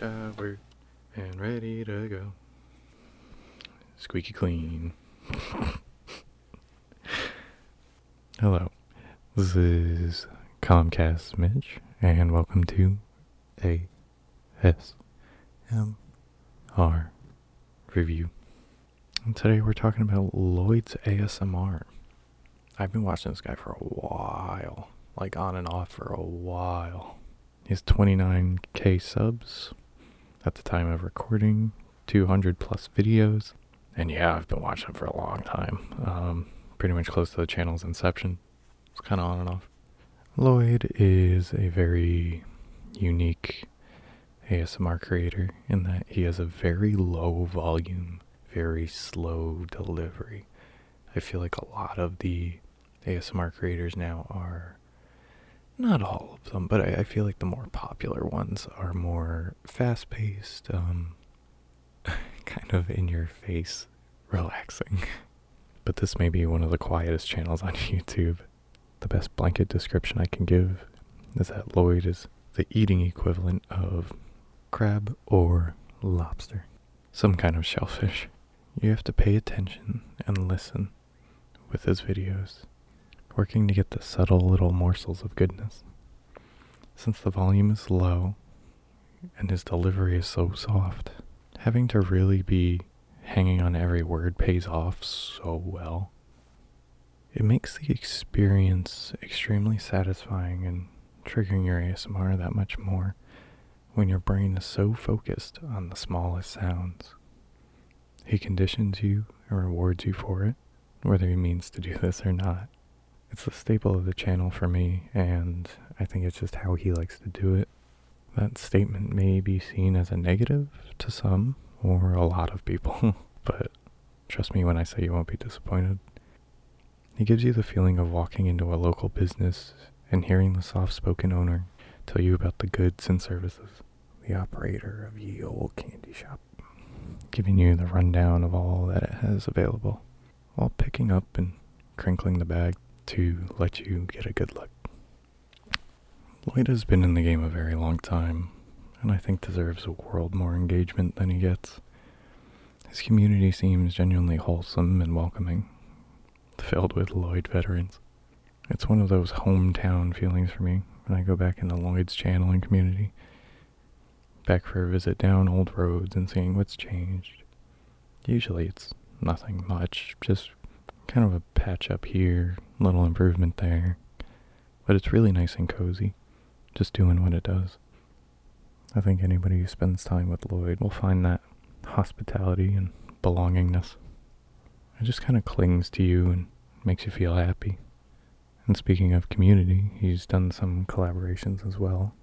shower and ready to go. Squeaky clean. Hello, this is Comcast Mitch, and welcome to ASMR Review. And today we're talking about Lloyd's ASMR. I've been watching this guy for a while, like on and off for a while. He has 29k subs at the time of recording, 200 plus videos, and yeah, I've been watching for a long time. Um, pretty much close to the channel's inception. It's kind of on and off. Lloyd is a very unique ASMR creator in that he has a very low volume, very slow delivery. I feel like a lot of the ASMR creators now are not all of them, but I, I feel like the more popular ones are more fast paced, um, kind of in your face, relaxing. but this may be one of the quietest channels on YouTube. The best blanket description I can give is that Lloyd is the eating equivalent of crab or lobster, some kind of shellfish. You have to pay attention and listen with his videos working to get the subtle little morsels of goodness. Since the volume is low and his delivery is so soft, having to really be hanging on every word pays off so well. It makes the experience extremely satisfying and triggering your ASMR that much more when your brain is so focused on the smallest sounds. He conditions you and rewards you for it, whether he means to do this or not. It's the staple of the channel for me, and I think it's just how he likes to do it. That statement may be seen as a negative to some, or a lot of people, but trust me when I say you won't be disappointed. He gives you the feeling of walking into a local business and hearing the soft spoken owner tell you about the goods and services, the operator of ye old candy shop, giving you the rundown of all that it has available, while picking up and crinkling the bag to let you get a good look. Lloyd has been in the game a very long time, and I think deserves a world more engagement than he gets. His community seems genuinely wholesome and welcoming, filled with Lloyd veterans. It's one of those hometown feelings for me when I go back into Lloyd's channel and community. Back for a visit down old roads and seeing what's changed. Usually it's nothing much, just kind of a patch up here, little improvement there. But it's really nice and cozy, just doing what it does. I think anybody who spends time with Lloyd will find that hospitality and belongingness. It just kind of clings to you and makes you feel happy. And speaking of community, he's done some collaborations as well,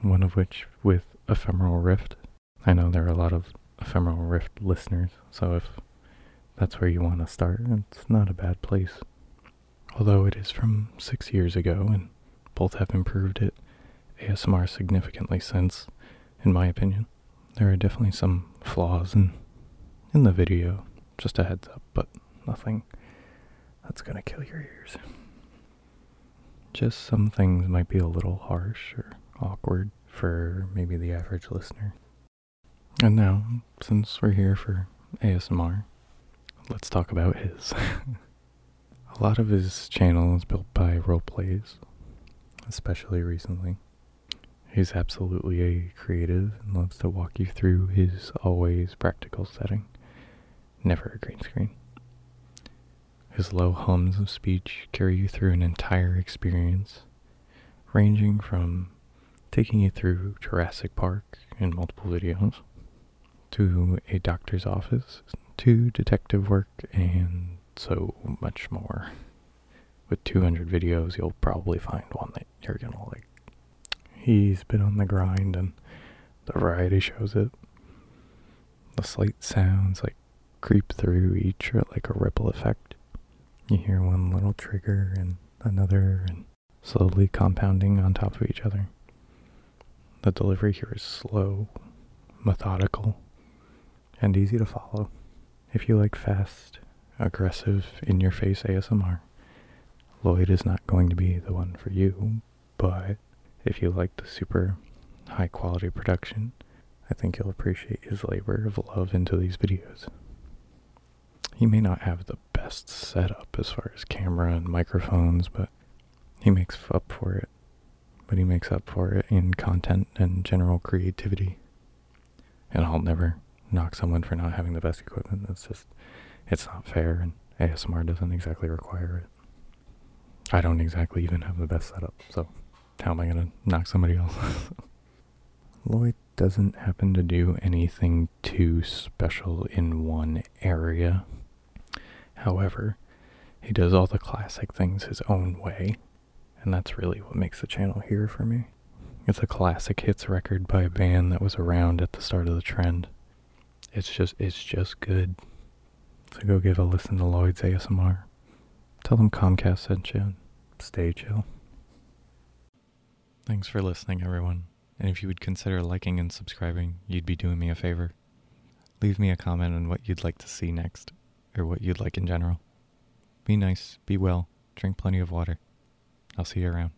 one of which with Ephemeral Rift. I know there are a lot of Ephemeral Rift listeners, so if that's where you want to start. It's not a bad place. Although it is from six years ago, and both have improved it ASMR significantly since, in my opinion. There are definitely some flaws in, in the video, just a heads up, but nothing that's gonna kill your ears. Just some things might be a little harsh or awkward for maybe the average listener. And now, since we're here for ASMR, let's talk about his. a lot of his channel is built by roleplays, especially recently. He's absolutely a creative and loves to walk you through his always practical setting, never a green screen. His low hums of speech carry you through an entire experience, ranging from taking you through Jurassic Park in multiple videos, to a doctor's office to detective work and so much more. With 200 videos, you'll probably find one that you're gonna like. He's been on the grind and the variety shows it. The slight sounds like creep through each like a ripple effect. You hear one little trigger and another and slowly compounding on top of each other. The delivery here is slow, methodical, and easy to follow. If you like fast, aggressive, in your face ASMR, Lloyd is not going to be the one for you, but if you like the super high quality production, I think you'll appreciate his labor of love into these videos. He may not have the best setup as far as camera and microphones, but he makes up for it. But he makes up for it in content and general creativity. And I'll never knock someone for not having the best equipment. It's just, it's not fair, and ASMR doesn't exactly require it. I don't exactly even have the best setup, so how am I to knock somebody else? Lloyd doesn't happen to do anything too special in one area. However, he does all the classic things his own way, and that's really what makes the channel here for me. It's a classic hits record by a band that was around at the start of the trend. It's just it's just good. So go give a listen to Lloyd's ASMR. Tell them Comcast sent you. Stay chill. Thanks for listening, everyone. And if you would consider liking and subscribing, you'd be doing me a favor. Leave me a comment on what you'd like to see next, or what you'd like in general. Be nice, be well, drink plenty of water. I'll see you around.